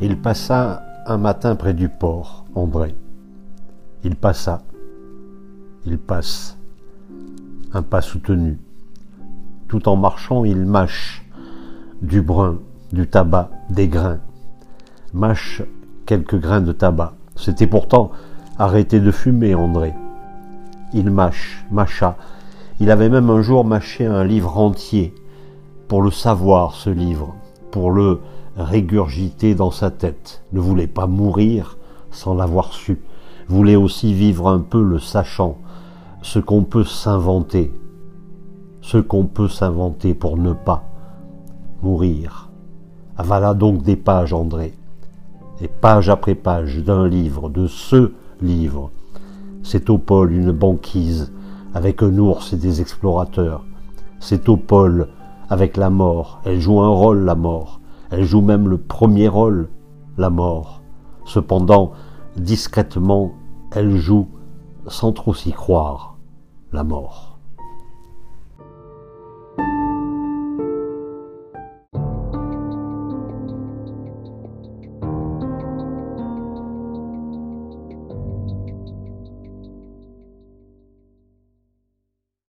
Il passa un matin près du port, André. Il passa. Il passe. Un pas soutenu. Tout en marchant, il mâche du brun, du tabac, des grains. Mâche quelques grains de tabac. C'était pourtant arrêté de fumer, André. Il mâche, mâcha. Il avait même un jour mâché un livre entier pour le savoir, ce livre, pour le régurgiter dans sa tête, ne voulait pas mourir sans l'avoir su, voulait aussi vivre un peu le sachant, ce qu'on peut s'inventer, ce qu'on peut s'inventer pour ne pas mourir. Avala donc des pages, André, et page après page d'un livre, de ce livre. C'est au pôle une banquise avec un ours et des explorateurs. C'est au pôle avec la mort. Elle joue un rôle, la mort. Elle joue même le premier rôle, la mort. Cependant, discrètement, elle joue, sans trop s'y croire, la mort.